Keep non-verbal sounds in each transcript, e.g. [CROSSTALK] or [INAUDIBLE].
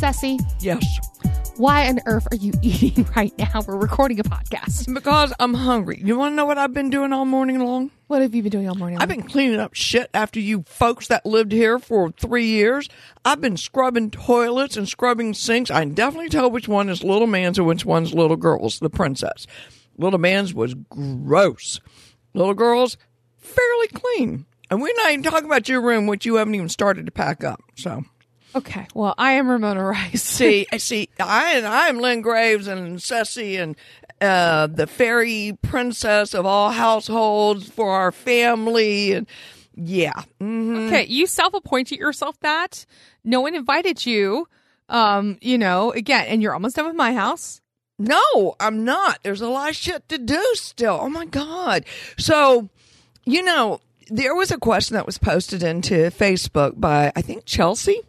Ceci, Yes. why on earth are you [LAUGHS] eating right now? We're recording a podcast. Because I'm hungry. You want to know what I've been doing all morning long? What have you been doing all morning? I've been cleaning up shit after you folks that lived here for three years. I've been scrubbing toilets and scrubbing sinks. I can definitely tell which one is little man's and which one's little girl's, the princess. Little man's was gross. Little girl's fairly clean. And we're not even talking about your room, which you haven't even started to pack up. So Okay. Well, I am Ramona Rice. [LAUGHS] see, I see, I and I'm Lynn Graves and Ceci and uh, the fairy princess of all households for our family, and yeah, hmm Okay, you self-appointed yourself that. No one invited you. Um, you know, again, and you're almost done with my house. no, I'm not. There's a lot of shit to do still. Oh my god! So, you know, there was a question that was posted into Facebook by I think Chelsea.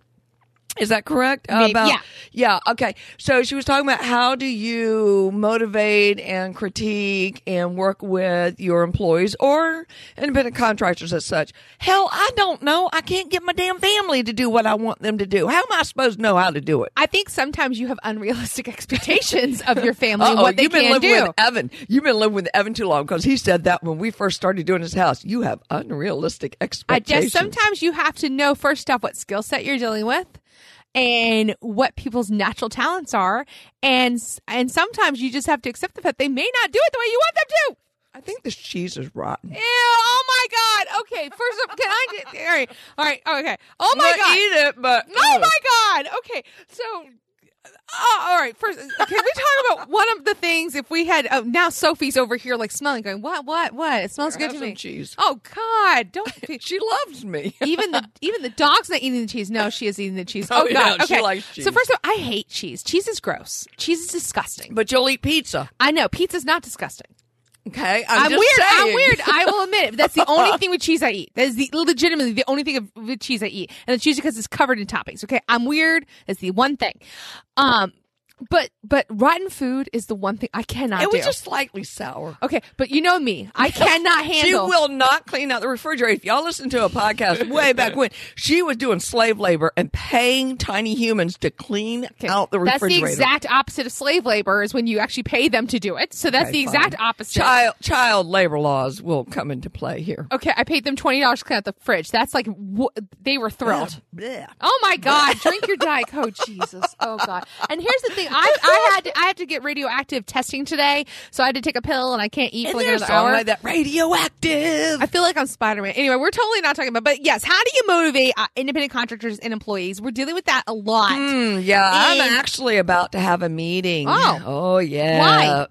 Is that correct? Maybe, about yeah. yeah. Okay. So she was talking about how do you motivate and critique and work with your employees or independent contractors as such. Hell, I don't know. I can't get my damn family to do what I want them to do. How am I supposed to know how to do it? I think sometimes you have unrealistic [LAUGHS] expectations of your family and what they you've been can living do. with Evan. You've been living with Evan too long because he said that when we first started doing his house. You have unrealistic expectations. I just sometimes you have to know first off what skill set you're dealing with and what people's natural talents are and and sometimes you just have to accept the fact they may not do it the way you want them to. I think this cheese is rotten. Ew! Oh my god! Okay, first up, can I get all right? All right, okay. Oh my I'm god! eat it, but Oh my god! Okay, so. Oh, all right. First, can we talk about one of the things? If we had oh, now, Sophie's over here like smelling, going, "What? What? What? It smells Here, good have to some me." cheese. Oh God! Don't. [LAUGHS] She loves me. even the even the dog's not eating the cheese. No, she is eating the cheese. Oh, Oh, yeah, god. she Okay. likes cheese. So first of all, I hate cheese. Cheese is gross. Cheese is disgusting. but you'll eat pizza. I know pizza's not disgusting. Okay, I'm, I'm, weird. I'm weird. I will admit it. That's the only [LAUGHS] thing with cheese I eat. That is the legitimately the only thing of, with cheese I eat, and it's usually because it's covered in toppings. Okay, I'm weird. That's the one thing. Um, but but rotten food is the one thing I cannot It do. was just slightly sour. okay, but you know me. I [LAUGHS] cannot handle. She will not clean out the refrigerator. If y'all listen to a podcast way back when, she was doing slave labor and paying tiny humans to clean Okay, out the refrigerator. That's the exact opposite of slave labor is when you actually pay them to do it. So that's Okay, the exact fine. opposite. Child child labor laws will come into play here. Okay, I paid them twenty dollars to clean out the fridge. That's like wh- they were thrilled. Blech. Oh my god! Drink your diet coke, [LAUGHS] Jesus! Oh god! And here's the thing: I I had to, I had to get radioactive testing today, so I had to take a pill, and I can't eat for like another hour. like that radioactive. I feel like I'm Spider Man. Anyway, we're totally not talking about. But yes, how do you motivate uh, independent contractors and employees? We're dealing with that a lot. Mm, yeah, I'm actually about to have a meeting. Oh. oh yeah. Why?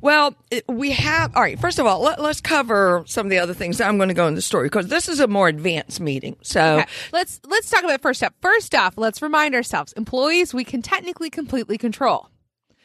Well, we have. All right. First of all, let, let's cover some of the other things. I'm going to go in the story because this is a more advanced meeting. So, Okay, let's let's talk about first step. First off, let's remind ourselves: employees we can technically completely control.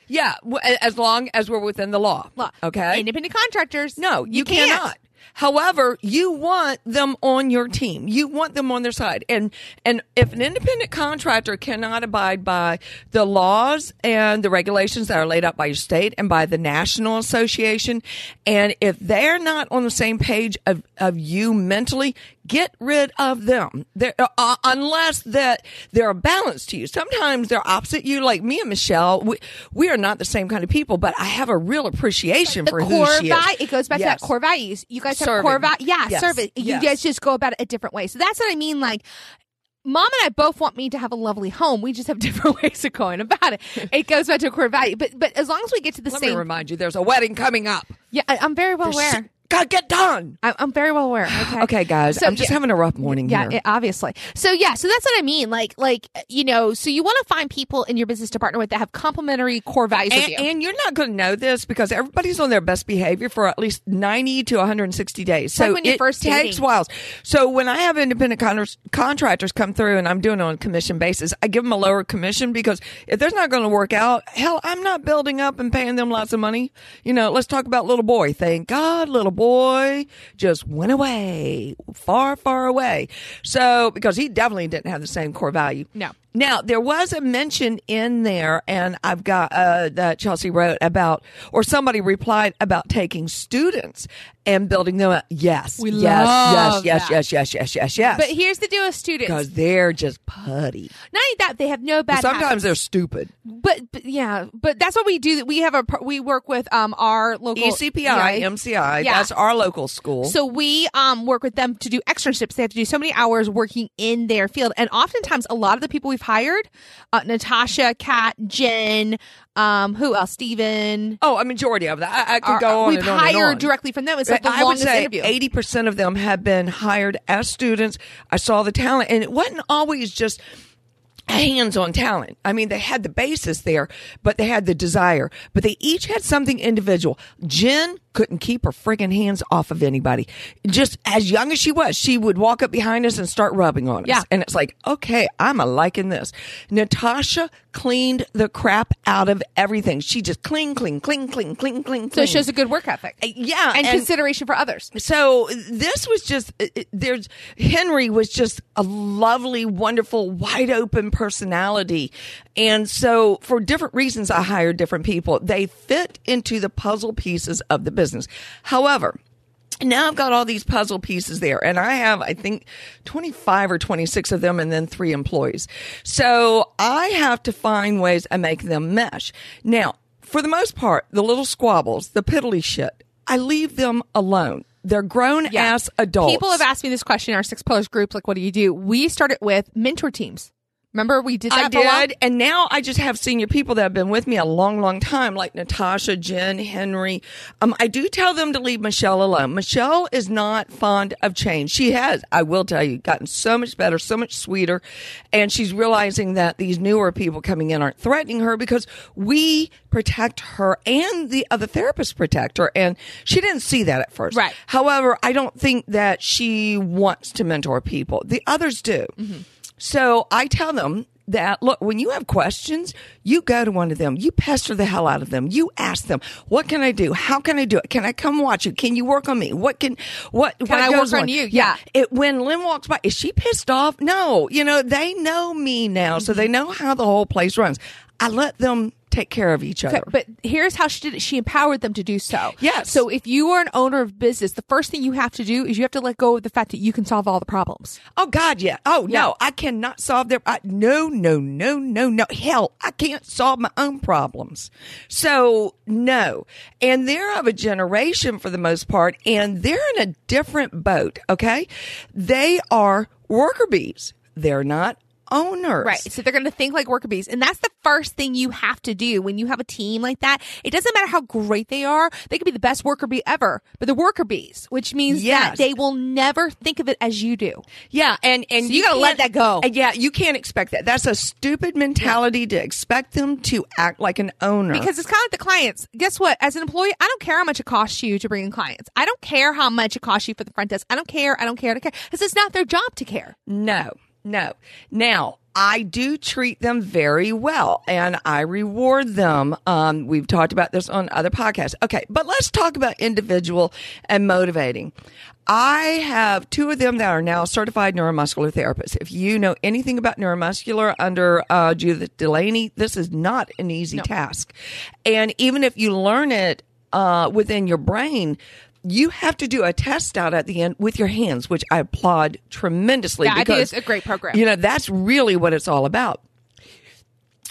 yeah, as long as we're within the law. Law. Okay. Independent contractors, No, you, can't. cannot. However, you want them on your team. You want them on their side. And and if an independent contractor cannot abide by the laws and the regulations that are laid out by your state and by the National Association, and if they're not on the same page of, of you mentally, get rid of them. They're, uh, unless that they're a balance to you. Sometimes they're opposite you. Like me and Michelle, we, we are not the same kind of people, but I have a real appreciation the for core who she is. value. It goes back Yes. to that core values. You guys have Serving. core value. Yeah, Yes. service. You Yes. guys just go about it a different way. So that's what I mean. Like, mom and I both want me to have a lovely home. We just have [LAUGHS] different ways of going about it. [LAUGHS] It goes back to a core value. But but as long as we get to the Let same, me remind you, there's a wedding coming up. yeah, I, I'm very well aware. Gotta get done. I, I'm very well aware. [GASPS] Okay. Okay, guys, So, I'm just yeah. having a rough morning Yeah, it- obviously. So yeah, so that's what I mean. Like, like you know, so you want to find people in your business to partner with that have complementary core values with and, you. and you're not going to know this because everybody's on their best behavior for at least 90 to 160 days. like So when you're it first takes dating. whiles. So when I have independent con- contractors come through and I'm doing it on a commission basis, I give them a lower commission because if there's not going to work out, hell, I'm not building up and paying them lots of money. You know, let's talk about little boy. Thank God, little boy just went away far, far away. So because he definitely didn't have the same core value. No. Now there was a mention in there, and I've got uh, that Chelsea wrote about, or somebody replied about taking students and building them up. Yes, We yes, love yes, yes, that. yes, yes, yes, yes, yes. but here's the deal with students. because they're just putty. Not only that, they have no bad. Sometimes habits. they're stupid. but, but yeah, but that's what we do. We have a we work with um our local ECPI, Yeah. MCI, Yeah. that's our local school. So we um work with them to do externships. They have to do so many hours working in their field, and oftentimes a lot of the people we've hired, uh, Natasha, Kat, Jen, um, who else? Steven, oh, a majority of that. I, I could are- go on we've and on hired and on. directly from them. It's like the I would longest say interview. eighty percent of them have been hired as students. I saw the talent, and it wasn't always just hands-on talent. I mean, they had the basis there, but they had the desire. But they each had something individual. Jen couldn't keep her friggin' hands off of anybody. Just as young as she was, she would walk up behind us and start rubbing on us. Yeah. And it's like, okay, I'm a liking this. Natasha cleaned the crap out of everything. She just clean, clean, clean, clean, clean, clean, so it shows a good work ethic. Uh, yeah, and, consideration for others. so this was just it- it- there's Henry was just a lovely, wonderful, wide open personality, and so for different reasons, I hired different people. They fit into the puzzle pieces of the business. However. Now I've got all these puzzle pieces there, and I have, I think, 25 or 26 of them, and then three employees. So I have to find ways to make them mesh. Now, for the most part, the little squabbles, the piddly shit, I leave them alone. They're grown Yeah. ass adults. People have asked me this question in our Six Pillars group. Like, what do you do? We started with mentor teams. Remember, we did that I did, and now I just have senior people that have been with me a long, long time, like Natasha, Jen, Henry. Um, I do tell them to leave Michelle alone. Michelle is not fond of change. She has, I will tell you, gotten so much better, so much sweeter, and she's realizing that these newer people coming in aren't threatening her because we protect her and the other therapists protect her, and she didn't see that at first. Right. However, I don't think that she wants to mentor people. The others do. Mm-hmm. So I tell them that look, when you have questions, you go to one of them, you pester the hell out of them, you ask them, "What can I do? How can I do it? Can I come watch you? Can you work on me? What can what Can what I work on you? Yeah. It when Lynn walks by, is she pissed off? No, you know they know me now, so Mm-hmm. they know how the whole place runs. I let them take care of each other. Okay, but here's how she did it. She empowered them to do so. Yes. So if you are an owner of business, the first thing you have to do is you have to let go of the fact that you can solve all the problems. Oh God, yeah. Oh Yeah. no, I cannot solve their. I, no, no, no, no, no. Hell, I can't solve my own problems. So no, and they're of a generation for the most part, and they're in a different boat. Okay, they are worker bees. They're not owners. Right. So they're going to think like worker bees. And that's the first thing you have to do when you have a team like that. It doesn't matter how great they are. They could be the best worker bee ever, but they're worker bees, which means Yes. that they will never think of it as you do. Yeah, and and So you gotta let that go. and yeah, you can't expect that. That's a stupid mentality to expect them to act like an owner. Because it's kind of like the clients. Guess what? As an employee, I don't care how much it costs you to bring in clients. I don't care how much it costs you for the front desk. I don't care. I don't care. I don't care. Because it's not their job to care. No, no. Now, I do treat them very well and I reward them. Um, we've talked about this on other podcasts. Okay, but let's talk about individual and motivating. I have two of them that are now certified neuromuscular therapists. If you know anything about neuromuscular under uh, Judith DeLany, this is not an easy task. And even if you learn it uh, within your brain, you have to do a test out at the end with your hands, which I applaud tremendously. Yeah, I think because, it's a great program. You know, that's really what it's all about.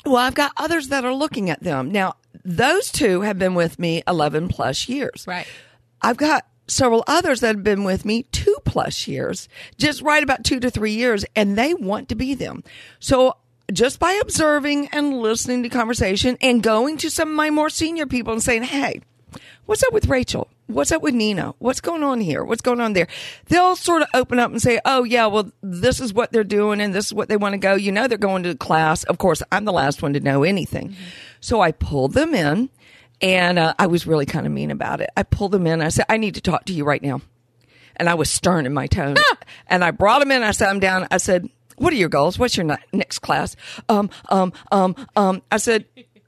Well, I've got others that are looking at them. Now, those two have been with me 11 plus years. Right. I've got several others that have been with me two plus years, just right about two to three years, and they want to be them. So just by observing and listening to conversation and going to some of my more senior people and saying, Hey, What's up with Rachel? What's up with Nina? What's going on here? What's going on there? They'll sort of open up and say, Oh, yeah, well, this is what they're doing and this is what they want to go. You know, they're going to class. Of course, I'm the last one to know anything. So I pulled them in and uh, I was really kind of mean about it. I pulled them in. I said, I need to talk to you right now. And I was stern in my tone. and I brought them in. I sat them down. I said, What are your goals? What's your next class? Um, um, um, um. I said,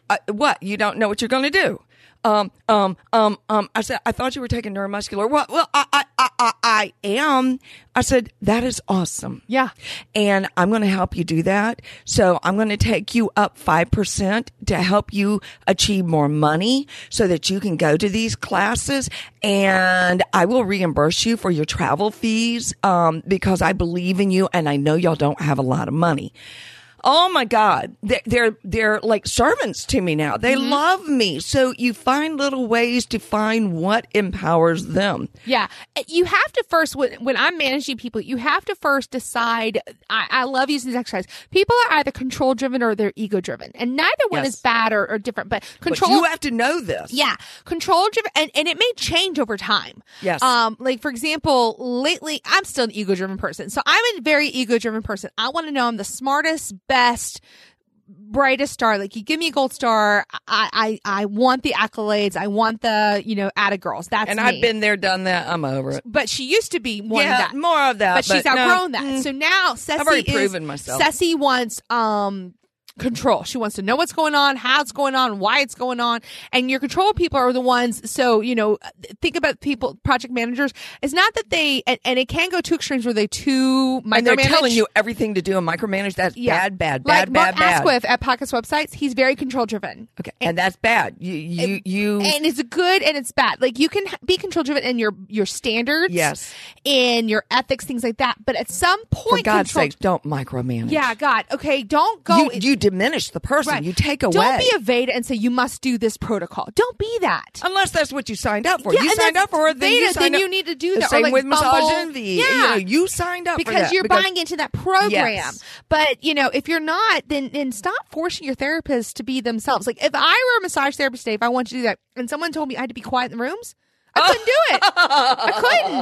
uh, What? You don't know what you're going to do? Um, um, um, um. I said, I thought you were taking neuromuscular. Well, well, I, I, I, I, I am. I said, that is awesome. Yeah. And I'm going to help you do that. So I'm going to take you up 5% to help you achieve more money so that you can go to these classes. And I will reimburse you for your travel fees, um, because I believe in you and I know y'all don't have a lot of money. Oh my God. They're, they're, they're like servants to me now. They love me. So you find little ways to find what empowers them. Yeah. You have to first, when, when I'm managing people, you have to first decide. I, I love using this exercise. People are either control driven or they're ego driven, and neither one Yes. is bad or, or different. But But control. you have to know this. yeah, control driven, and, and it may change over time. Yes. Um, like for example, lately I'm still an ego driven person, so I'm a very ego driven person. I want to know I'm the smartest, best, brightest star. Like you give me a gold star, I I, I want the accolades. I want the you know atta girls. That's And me. I've been there, done that. I'm over it. but she used to be more yeah, of that. more of that. but she's no, outgrown that. mm, So now Ceci already is, proven myself. Ceci wants um control. She wants to know what's going on, how it's going on, why it's going on. And your control people are the ones. So, you know, think about people, project managers. It's not that they, and, and it can go two extremes where they too and they're telling you everything to do and micromanage. That's Yeah. bad, bad, like bad, Mark bad, bad. Asquith at Podcast Websites, he's very control driven. Okay, and that's bad. You, you, you. and it's good and it's bad. Like you can be control driven in your your standards, Yes. in your ethics, things like that. But at some point, for God's control- sake, don't micromanage. yeah, God, okay, don't go. you, you diminish the person. Right. You take away. Don't be a Veda and say you must do this protocol. Don't be that. Unless that's what you signed up for. Yeah, you signed up for it, then Veda, you then up. you need to do the that. Same like with massage envy. Yeah. You, know, you signed up for because you're buying into that program. Yes. But you know, if you're not, then then stop forcing your therapist to be themselves. Like if I were a massage therapist if I wanted to do that, and someone told me I had to be quiet in the rooms, I couldn't do it. I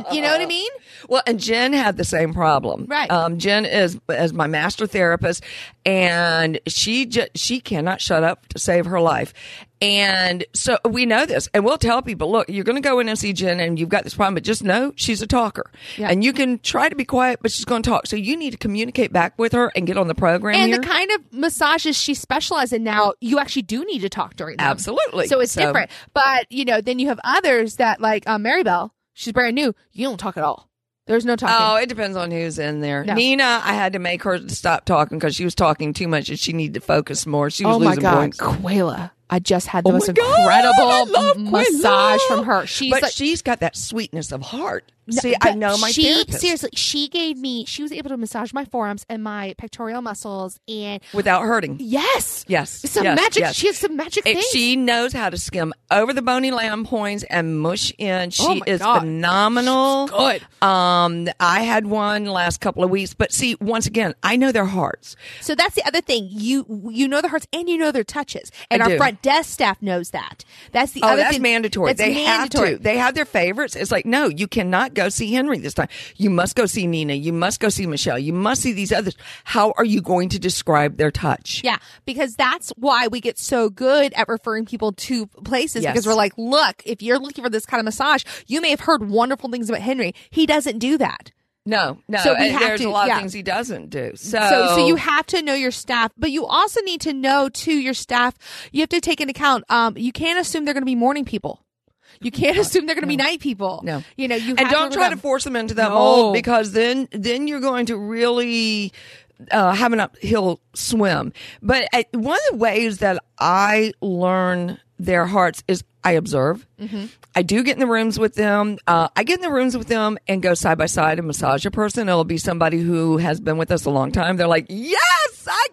couldn't. You know what I mean? Well, and Jen had the same problem. Right. Um, Jen is as my master therapist, and she ju- she cannot shut up to save her life. And so we know this, and we'll tell people, look, you're going to go in and see Jen, and you've got this problem, but just know she's a talker, Yeah. and you can try to be quiet, but she's going to talk. So you need to communicate back with her and get on the program And here. the kind of massages she specializes in now, you actually do need to talk during them. Absolutely. So it's So- different. But, you know, then you have others that like um, Maribel, she's brand new. You don't talk at all. There's no talking. Oh, it depends on who's in there. No. Nina, I had to make her stop talking because she was talking too much and she needed to focus more. She was oh my losing God. points. Quayla. I just had the Oh most God, incredible massage from her. She's but like, she's got that sweetness of heart. No, See, I know my she, therapist Seriously, she gave me, she was able to massage my forearms and my pectoral muscles. And without hurting. yes. Yes, Some yes, magic. yes. She has some magic It- things. she knows how to skim over the bony lamb points and mush in. She Oh is God. phenomenal. She's good. Um, I had one last couple of weeks, but see, once again, I know their hearts. So that's the other thing. You you know their hearts and you know their touches. And I our do. front desk staff knows that. That's the Oh, other that's thing. mandatory. That's they mandatory. have to. They have their favorites. It's like, no, you cannot go see Henry this time. You must go see Nina. You must go see Michelle. You must see these others. How are you going to describe their touch? Yeah, because that's why we get so good at referring people to places Yes. because we're like, look, if you're looking for this kind of massage, you may have heard wonderful things about Henry. He doesn't do that. No, no. So we and have there's to- a lot yeah. of things he doesn't do. So, So, so you have to know your staff, but you also need to know too your staff. You have to take into account. Um, you can't assume they're going to be morning people. You can't assume they're going to be night people. No. you know you and have don't to try remember to force them into that No. mold because then then you're going to really uh, have an uphill swim. But uh, one of the ways that I learn their hearts is I observe. Mm-hmm. I do get in the rooms with them. Uh, I get in the rooms with them and go side by side and massage a person. It'll be somebody who has been with us a long time. They're like, yes, I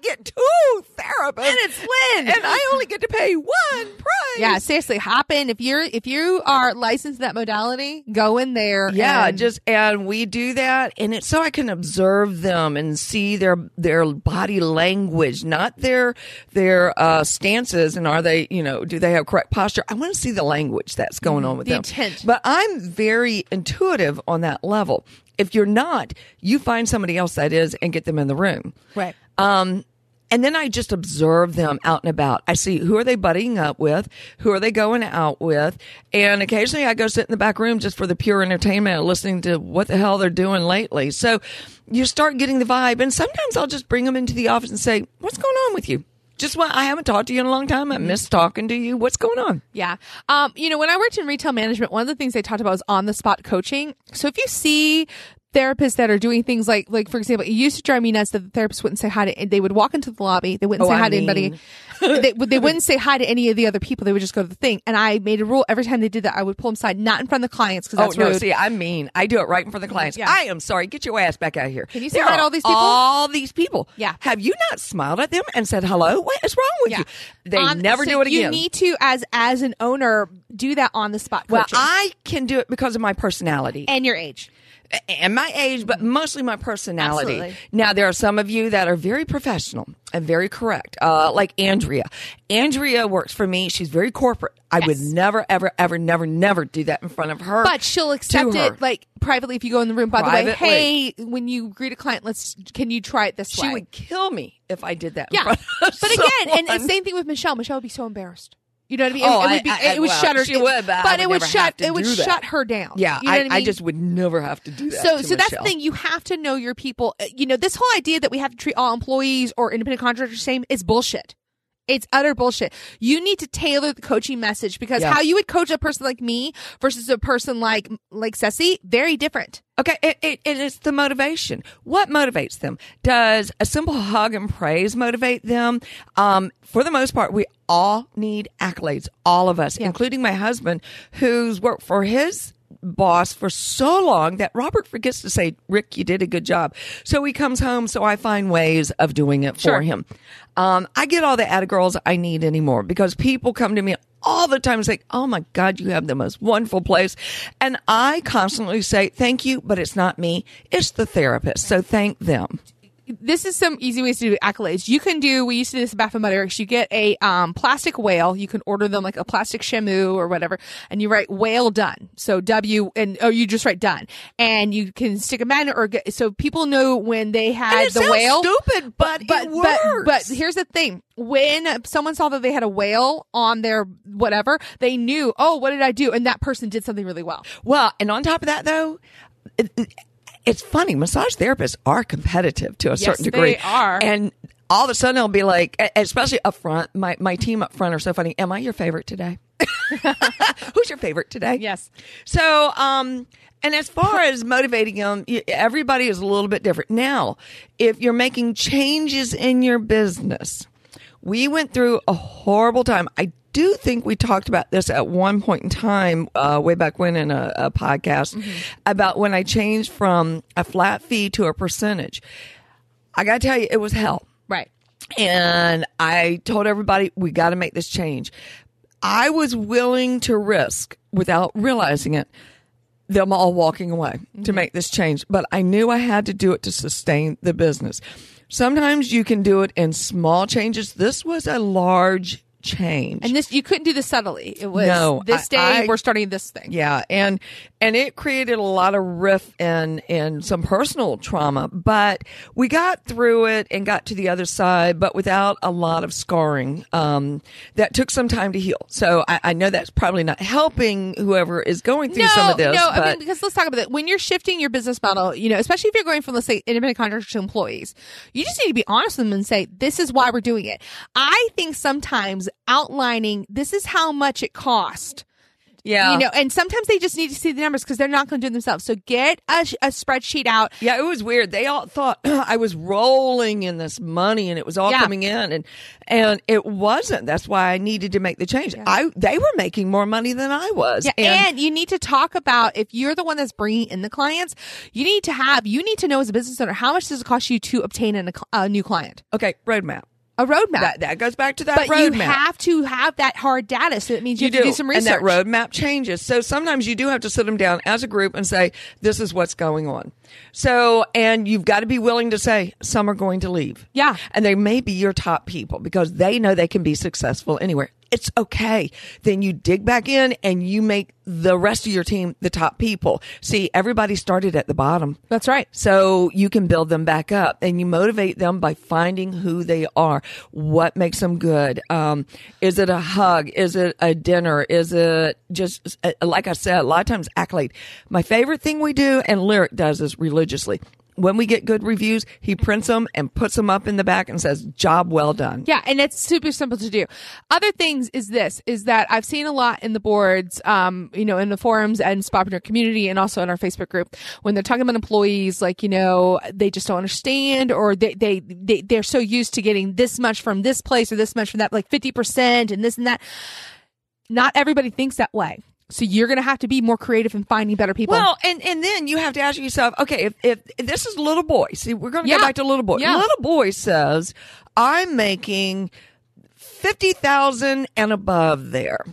get two therapists, And it's Lynn. and I only get to pay one price. Yeah, seriously, hop in if you're if you are licensed in that modality, go in there. Yeah, and- just and we do that, and it's so I can observe them and see their their body language, not their their uh, stances, and are they you know do they have correct posture? I want to see the language that's going on with The them. intent. But I'm very intuitive on that level. If you're not, you find somebody else that is and get them in the room. right. Um, and then I just observe them out and about. I see who are they buddying up with, who are they going out with, and occasionally I go sit in the back room just for the pure entertainment of listening to what the hell they're doing lately. So you start getting the vibe, and sometimes I'll just bring them into the office and say, "What's going on with you?" Just what I haven't talked to you in a long time. I miss talking to you. What's going on? Yeah. Um, you know, when I worked in retail management, one of the things they talked about was on the spot coaching. So if you see therapists that are doing things like, like for example, it used to drive me nuts that the therapist wouldn't say hi to, they would walk into the lobby, they wouldn't Oh, say I hi to anybody. mean. [LAUGHS] they, they [LAUGHS] wouldn't say hi to any of the other people. They would just go to the thing. And I made a rule every time they did that, I would pull them aside, not in front of the clients because oh, that's oh no! rude. See, I mean, I do it right in front of the clients. Yeah. I am sorry. Get your ass back out here. Can you say hi to all these people? All these people. Yeah. Have you not smiled at them and said hello? What is wrong with Yeah. you? They On- never so do it again You need to, as as an owner, do that on the spot well. I can do it because of my personality and your age. And my age, but mostly my personality. Absolutely. Now, there are some of you that are very professional and very correct, uh, like Andrea. Andrea works for me. She's very corporate. I would never, ever, ever, never, never do that in front of her. But she'll accept it like privately if you go in the room. By the way, hey, when you greet a client, let's can you try it this she way? would kill me if I did that. in yeah, front of but [LAUGHS] again, and, and same thing with Michelle. Michelle would be so embarrassed. You know what I mean? Oh, it, would be, I- I- it would well, shut her. she would, but I would it would shut. It would that. shut her down. Yeah, you know I, I, mean? I just would never have to do that. So, to so that's the thing. You have to know your people. Uh, You know, this whole idea that we have to treat all employees or independent contractors the same is bullshit. It's utter bullshit. You need to tailor the coaching message because Yeah. how you would coach a person like me versus a person like like Ceci, very different. Okay, it, it, it is the motivation. What motivates them? Does a simple hug and praise motivate them? Um, for the most part, we all need accolades, all of us, including my husband, who's worked for his boss for so long that Robert forgets to say, Rick, you did a good job. So he comes home, so I find ways of doing it Sure. for him. Um, I get all the add girls I need anymore because people come to me all the time and say, Oh my God, you have the most wonderful place. And I constantly say, Thank you, but it's not me. It's the therapist. So thank them. This is some easy ways to do accolades. You can do, we used to do this at Bath and Body You get a um, plastic whale. You can order them like a plastic shamu or whatever, and you write whale done. So W, and oh, you just write done. And you can stick a magnet or get, so people know when they had the whale. stupid, but, but, it but, but here's the thing. When someone saw that they had a whale on their whatever, they knew, oh, what did I do? And that person did something really well. Well, and on top of that, though, it's funny. Massage therapists are competitive to a certain degree. they are. And all of a sudden, they'll be like, especially up front, my, my team up front are so funny. Am I your favorite today? [LAUGHS] Who's your favorite today? Yes. So, um, and as far as motivating them, everybody is a little bit different. Now, if you're making changes in your business, we went through a horrible time. I do think we talked about this at one point in time, uh, way back when in a, a podcast about when I changed from a flat fee to a percentage. I got to tell you, it was hell Right. and I told everybody we got to make this change. I was willing to risk without realizing it them all walking away to make this change, but I knew I had to do it to sustain the business. Sometimes you can do it in small changes. This was a large change. And this, you couldn't do this subtly. It was No, this I- day, I- we're starting this thing. Yeah, and and it created a lot of riff and and some personal trauma, but we got through it and got to the other side, but without a lot of scarring. Um, that took some time to heal. So I, I know that's probably not helping whoever is going through no, some of this. no. but I mean, because let's talk about that. When you're shifting your business model, you know, especially if you're going from let's say independent contractors to employees, you just need to be honest with them and say, "This is why we're doing it." I think sometimes outlining this is how much it cost. yeah, You know, and sometimes they just need to see the numbers because they're not going to do it themselves. So get a, a spreadsheet out. Yeah, it was weird. They all thought [CLEARS THROAT] I was rolling in this money and it was all Yeah. coming in and and it wasn't. That's why I needed to make the change. I they were making more money than I was. Yeah, and, you need to talk about if you're the one that's bringing in the clients, you need to have you need to know as a business owner how much does it cost you to obtain an, a new client. okay, roadmap. A roadmap. That, that goes back to that but roadmap. you have to have that hard data, so it means you, you to do some research. And that roadmap changes. So sometimes you do have to sit them down as a group and say, this is what's going on. So, and you've got to be willing to say, some are going to leave. Yeah. And they may be your top people because they know they can be successful anywhere. It's okay. Then you dig back in and you make the rest of your team the top people. See, everybody started at the bottom. That's right. So you can build them back up and you motivate them by finding who they are. What makes them good? Um, is it a hug? Is it a dinner? Is it just, uh, like I said, a lot of times accolade. My favorite thing we do and Lyric does is religiously. When we get good reviews, he prints them and puts them up in the back and says, job well done. Yeah, and it's super simple to do. Other things is this is that I've seen a lot in the boards, um, you know, in the forums and Spapreneur community and also in our Facebook group when they're talking about employees, like, you know, they just don't understand or they, they, they they're so used to getting this much from this place or this much from that, like 50% and this and that. Not everybody thinks that way. So you're going to have to be more creative in finding better people. Well, and, and then you have to ask yourself, okay, if, if, if this is little boy, see, we're going to Yeah. go back to little boy. Yeah. Little boy says, I'm making 50,000 and above there.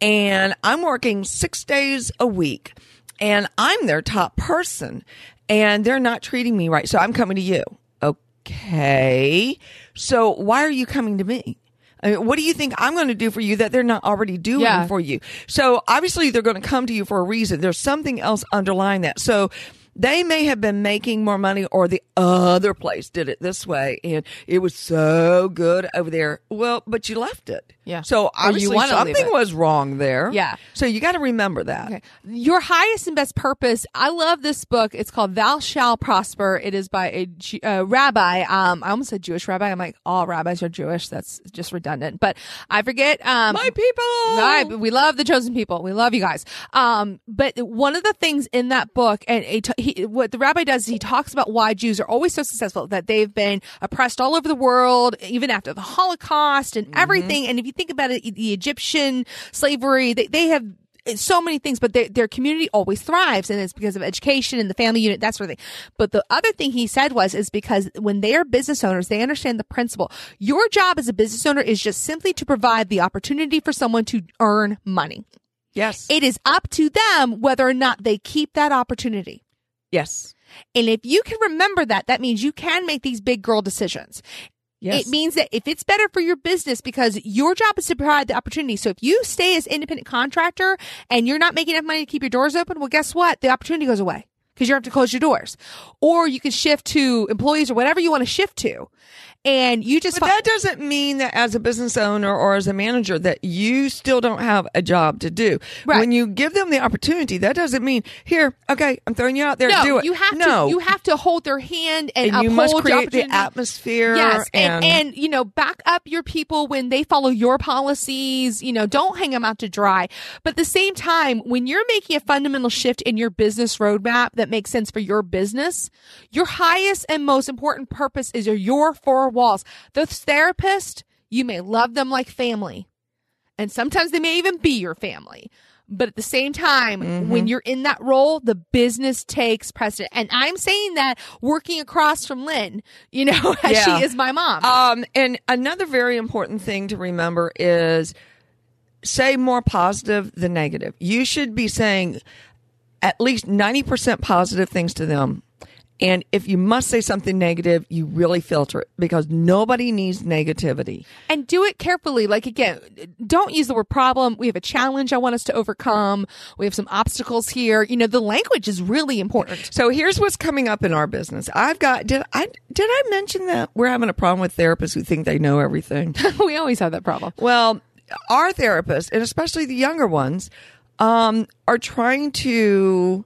And I'm working six days a week and I'm their top person and they're not treating me right. So I'm coming to you. Okay. So why are you coming to me? I mean, what do you think I'm going to do for you that they're not already doing Yeah. for you? So obviously they're going to come to you for a reason. There's something else underlying that. So they may have been making more money or the other place did it this way and it was so good over there. Well, but you left it. Yeah. So obviously something was wrong there. Yeah. So you got to remember that. Okay. Your highest and best purpose. I love this book. It's called Thou Shall Prosper. It is by a uh, rabbi. Um, I almost said Jewish rabbi. I'm like, all rabbis are Jewish. That's just redundant. But I forget. Um, My people. Right, we love the chosen people. We love you guys. Um, but one of the things in that book, and it, he, what the rabbi does, is he talks about why Jews are always so successful. That they've been oppressed all over the world, even after the Holocaust and mm-hmm. everything. And if you think about it, the Egyptian slavery, they, they have so many things, but their, their community always thrives, and it's because of education and the family unit, that sort of thing. But the other thing he said was, is because when they are business owners, they understand the principle. Your job as a business owner is just simply to provide the opportunity for someone to earn money. Yes. It is up to them whether or not they keep that opportunity. Yes. And if you can remember that, that means you can make these big girl decisions. Yes. It means that if it's better for your business because your job is to provide the opportunity. So if you stay as independent contractor and you're not making enough money to keep your doors open, well, guess what? The opportunity goes away because you have to close your doors. Or you can shift to employees or whatever you want to shift to. And you just But fi- that doesn't mean that as a business owner or as a manager that you still don't have a job to do. Right. When you give them the opportunity, that doesn't mean here, okay, I'm throwing you out there. no, do it. you have no. to you have to hold their hand and, and you must create the atmosphere. Yes, and, and, and you know, back up your people when they follow your policies. You know, don't hang them out to dry. But at the same time, when you're making a fundamental shift in your business roadmap that makes sense for your business, your highest and most important purpose is your, your four walls. The therapist, you may love them like family, and sometimes they may even be your family. But at the same time, Mm-hmm. when you're in that role, the business takes precedent. And I'm saying that working across from Lynn, you know, [LAUGHS] as Yeah. she is my mom. Um, and another very important thing to remember is say more positive than negative. You should be saying at least 90% positive things to them. And if you must say something negative, you really filter it because nobody needs negativity. and do it carefully. Like again, don't use the word problem. We have a challenge I want us to overcome. We have some obstacles here. You know, the language is really important. So here's what's coming up in our business. I've got did I did I mention that we're having a problem with therapists who think they know everything? [LAUGHS] we always have that problem. Well, our therapists, and especially the younger ones, um, are trying to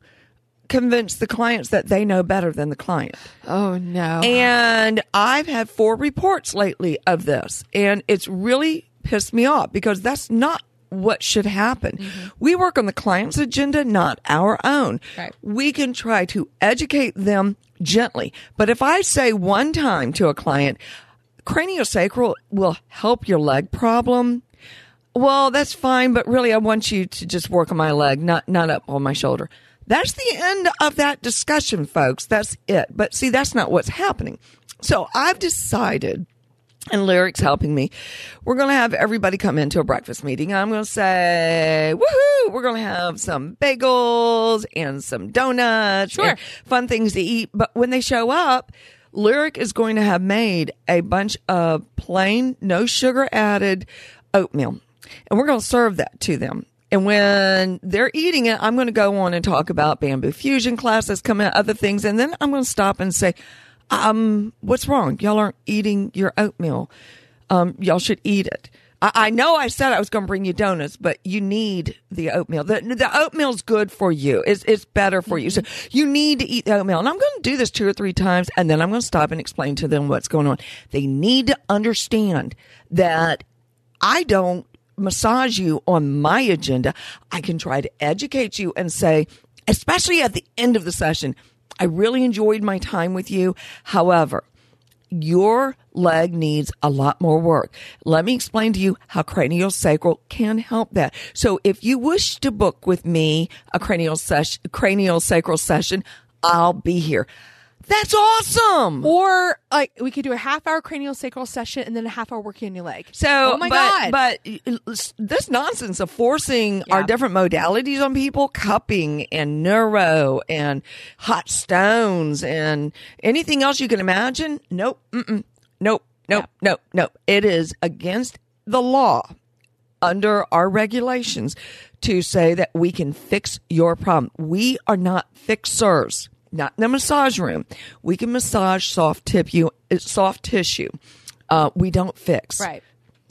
convince the clients that they know better than the client. Oh no. And I've had four reports lately of this, and it's really pissed me off because that's not what should happen. We work on the client's agenda, not our own. Right. We can try to educate them gently. But if I say one time to a client, craniosacral will help your leg problem. Well, that's fine, but really I want you to just work on my leg, not not up on my shoulder. That's the end of that discussion, folks. That's it. But see, that's not what's happening. So I've decided and Lyric's helping me. We're going to have everybody come into a breakfast meeting. I'm going to say, woohoo, we're going to have some bagels and some donuts Sure. and fun things to eat. But when they show up, Lyric is going to have made a bunch of plain, no sugar added oatmeal. And we're going to serve that to them. And when they're eating it, I'm going to go on and talk about bamboo fusion classes coming out, other things. And then I'm going to stop and say, um, what's wrong? Y'all aren't eating your oatmeal. Um, y'all should eat it. I, I know I said I was going to bring you donuts, but you need the oatmeal. The, the oatmeal's good for you. It's, it's better for you. So you need to eat the oatmeal. And I'm going to do this two or three times and then I'm going to stop and explain to them what's going on. They need to understand that I don't massage you on my agenda. I can try to educate you and say, especially at the end of the session, I really enjoyed my time with you. However, your leg needs a lot more work. Let me explain to you how cranial sacral can help that. So if you wish to book with me a cranial cranial sacral session, I'll be here. That's awesome. Or like we could do a half hour cranial sacral session and then a half hour working on your leg. So, oh my but, god! but this nonsense of forcing our different modalities on people, cupping and neuro and hot stones and anything else you can imagine. Nope. Mm-mm, nope. Nope. Nope. Nope. It is against the law under our regulations to say that we can fix your problem. We are not fixers, not in the massage room. We can massage soft tip you, uh, soft tissue. Uh, we don't fix. Right.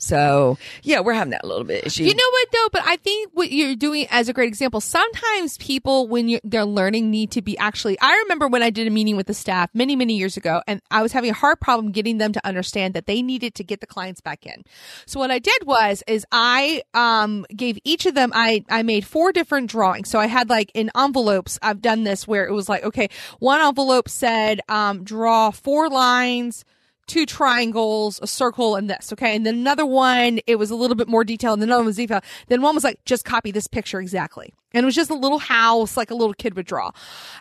So yeah, we're having that little bit issue. You know what though? But I think what you're doing as a great example. Sometimes people, when they're learning, need to be actually. I remember when I did a meeting with the staff many, many years ago, and I was having a hard problem getting them to understand that they needed to get the clients back in. So what I did was, is I um gave each of them. I I made four different drawings. So I had like in envelopes. I've done this where it was like, okay, one envelope said um draw four lines two triangles, a circle, and this. Okay. And then another one, it was a little bit more detailed. And then another one was detailed. Then one was like, just copy this picture exactly. And it was just a little house, like a little kid would draw.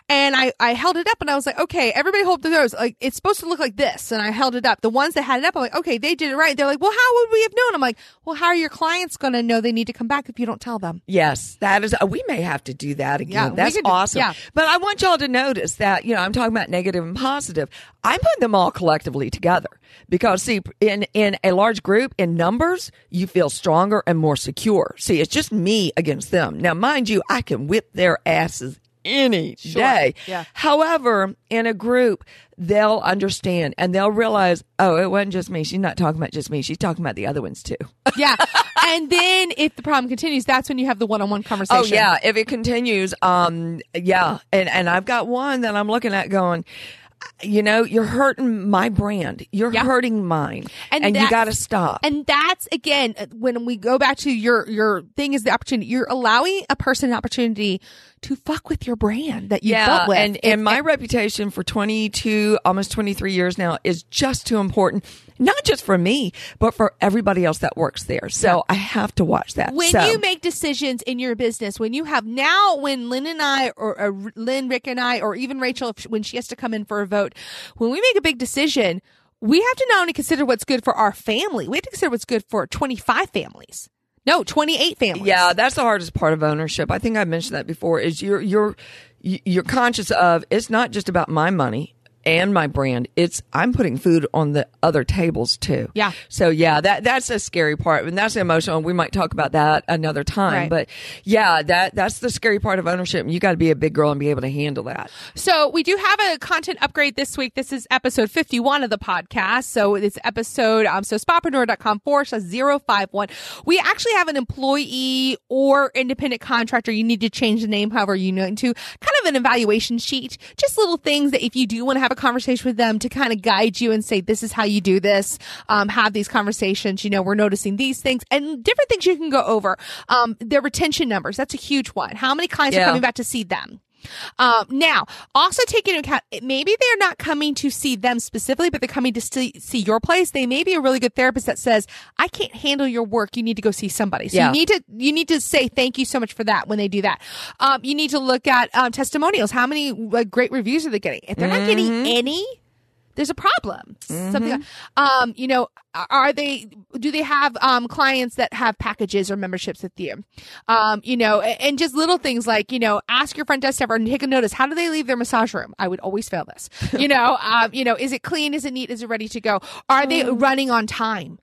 And I, I held it up and I was like, okay, everybody hold their nose. Like, it's supposed to look like this. And I held it up. The ones that had it up, I'm like, okay, they did it right. They're like, well, how would we have known? I'm like, well, how are your clients going to know they need to come back if you don't tell them? Yes, that is. uh, We may have to do that again. Yeah, That's could awesome. yeah. But I want y'all to notice that you know I'm talking about negative and positive. I'm putting them all collectively together because see, in in a large group in numbers, you feel stronger and more secure. See, it's just me against them. Now, mind you, I can whip their asses any day. Yeah. However, in a group, they'll understand and they'll realize, oh, it wasn't just me. She's not talking about just me. She's talking about the other ones too. [LAUGHS] Yeah. and then if the problem continues, that's when you have the one-on-one conversation. Oh yeah, if it continues, um, yeah, and and I've got one that I'm looking at going. You know, you're hurting my brand. You're Yeah. hurting mine, And and, you got to stop. And that's again uh, when we go back to your your thing is the opportunity. You're allowing a person an opportunity to fuck with your brand that you yeah, built with. and If- and my reputation for 22, almost 23 years now is just too important, not just for me, but for everybody else that works there. So I have to watch that. when So- you make decisions in your business, when you have now, when Lynn and I, or, or Lynn, Rick and I, or even Rachel, if, when she has to come in for a vote, when we make a big decision, we have to not only consider what's good for our family, we have to consider what's good for 25 families. No, 28 families. Yeah, that's the hardest part of ownership. I think I mentioned that before. Is you're you're you're conscious of it's not just about my money and my brand. It's I'm putting food on the other tables too. Yeah. So yeah, that that's a scary part, and that's emotional. We might talk about that another time. Right. But yeah, that that's the scary part of ownership. You got to be a big girl and be able to handle that. So we do have a content upgrade this week. This is episode 51 of the podcast. So it's episode, um, so spapreneur.com forward slash 051. We actually have an employee or independent contractor. You need to change the name however you know to kind of an evaluation sheet. Just little things that if you do want to have a conversation with them to kind of guide you and say, this is how you do this, um, have these conversations. You know, we're noticing these things and different things you can go over. Um, their retention numbers. That's a huge one. How many clients are coming back to see them? Um, now, also take into account, maybe they're not coming to see them specifically, but they're coming to see, see your place. They may be a really good therapist that says, I can't handle your work. You need to go see somebody. So Yeah. you need to, you need to say thank you so much for that when they do that. Um, you need to look at, um, testimonials. How many like, great reviews are they getting? If they're not getting any, there's a problem. Something, um, you know, are they, do they have, um, clients that have packages or memberships with you? Um, you know, and just little things like, you know, ask your front desk staff and take a notice. How do they leave their massage room? I would always fail this. [LAUGHS] You know, um, you know, is it clean? Is it neat? Is it ready to go? Are they running on time?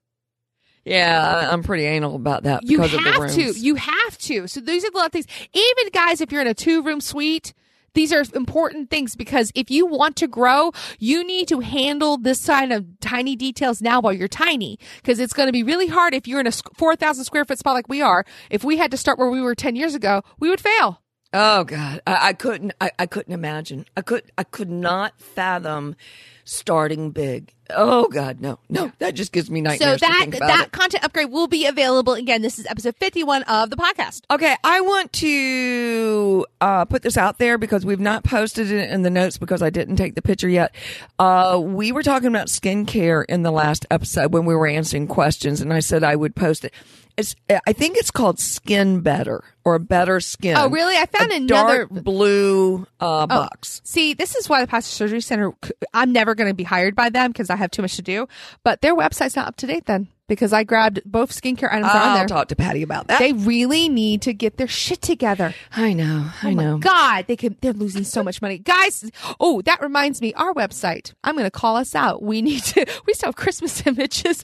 Yeah, I'm pretty anal about that You because of the have to. You have to. So these are the lot of things. Even guys, if you're in a two room suite, these are important things because if you want to grow, you need to handle this kind of tiny details now while you're tiny because it's going to be really hard if you're in a 4,000 square foot spot like we are. If we had to start where we were 10 years ago, we would fail. Oh God, I, I couldn't. I, I couldn't imagine. I could. I could not fathom starting big. Oh God, no, no. That just gives me So nightmares to that that it. content upgrade will be available again. This is episode 51 of the podcast. Okay, I want to uh, put this out there because we've not posted it in the notes because I didn't take the picture yet. Uh, we were talking about skincare in the last episode when we were answering questions, and I said I would post it. It's, I think it's called Skin Better or Better Skin. Oh, really? I found A another- dark blue uh, box. See, this is why the Plastic Surgery Center, I'm never going to be hired by them because I have too much to do. But their website's not up to date then because I grabbed both skincare items are on I'll there. talk to Patty about that. They really need to get their shit together. I know. I Oh know. God, they can. They're losing so much money, guys. Oh, that reminds me, our website. I'm going to call us out. We need to. [LAUGHS] We still have Christmas [LAUGHS] images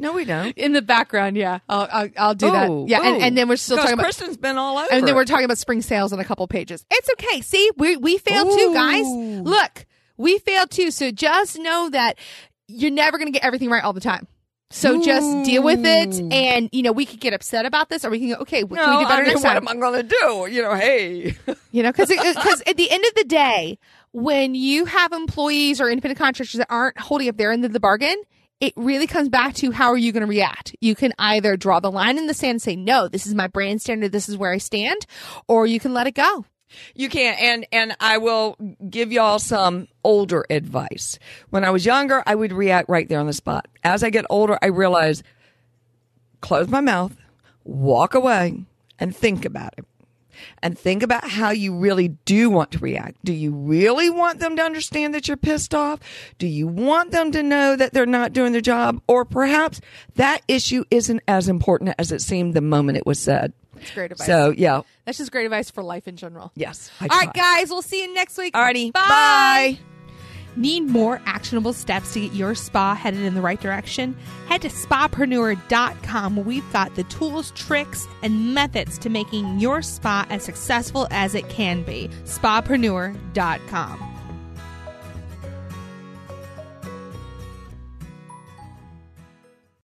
No, we don't. in the background. Yeah, I'll, I'll, I'll do that. Oh, Yeah, and, oh. and then we're still oh. talking about. Kristen's been all over. And then we're talking about spring sales on a couple pages. It's okay. See, we we failed too, guys. Look, we failed too. So just know that you're never going to get everything right all the time. So just deal with it, hmm. and you know we could get upset about this, or we can go, okay, what no, can we do better I mean, next what time? am I going to do? You know, hey. [LAUGHS] You know, because because at the end of the day, when you have employees or independent contractors that aren't holding up their end of the bargain, it really comes back to how are you going to react? You can either draw the line in the sand and say, no, this is my brand standard, this is where I stand, or you can let it go. You can't. And and I will give y'all some older advice. When I was younger, I would react right there on the spot. As I get older, I realize close my mouth, walk away, and think about it. And think about how you really do want to react. Do you really want them to understand that you're pissed off? Do you want them to know that they're not doing their job? Or perhaps that issue isn't as important as it seemed the moment it was said. That's great advice. So, yeah. That's just great advice for life in general. Yes. I All right, try. guys, we'll see you next week. Alrighty. Bye. Bye. Need more actionable steps to get your spa headed in the right direction? Head to spapreneur.com where we've got the tools, tricks, and methods to making your spa as successful as it can be. Spapreneur.com.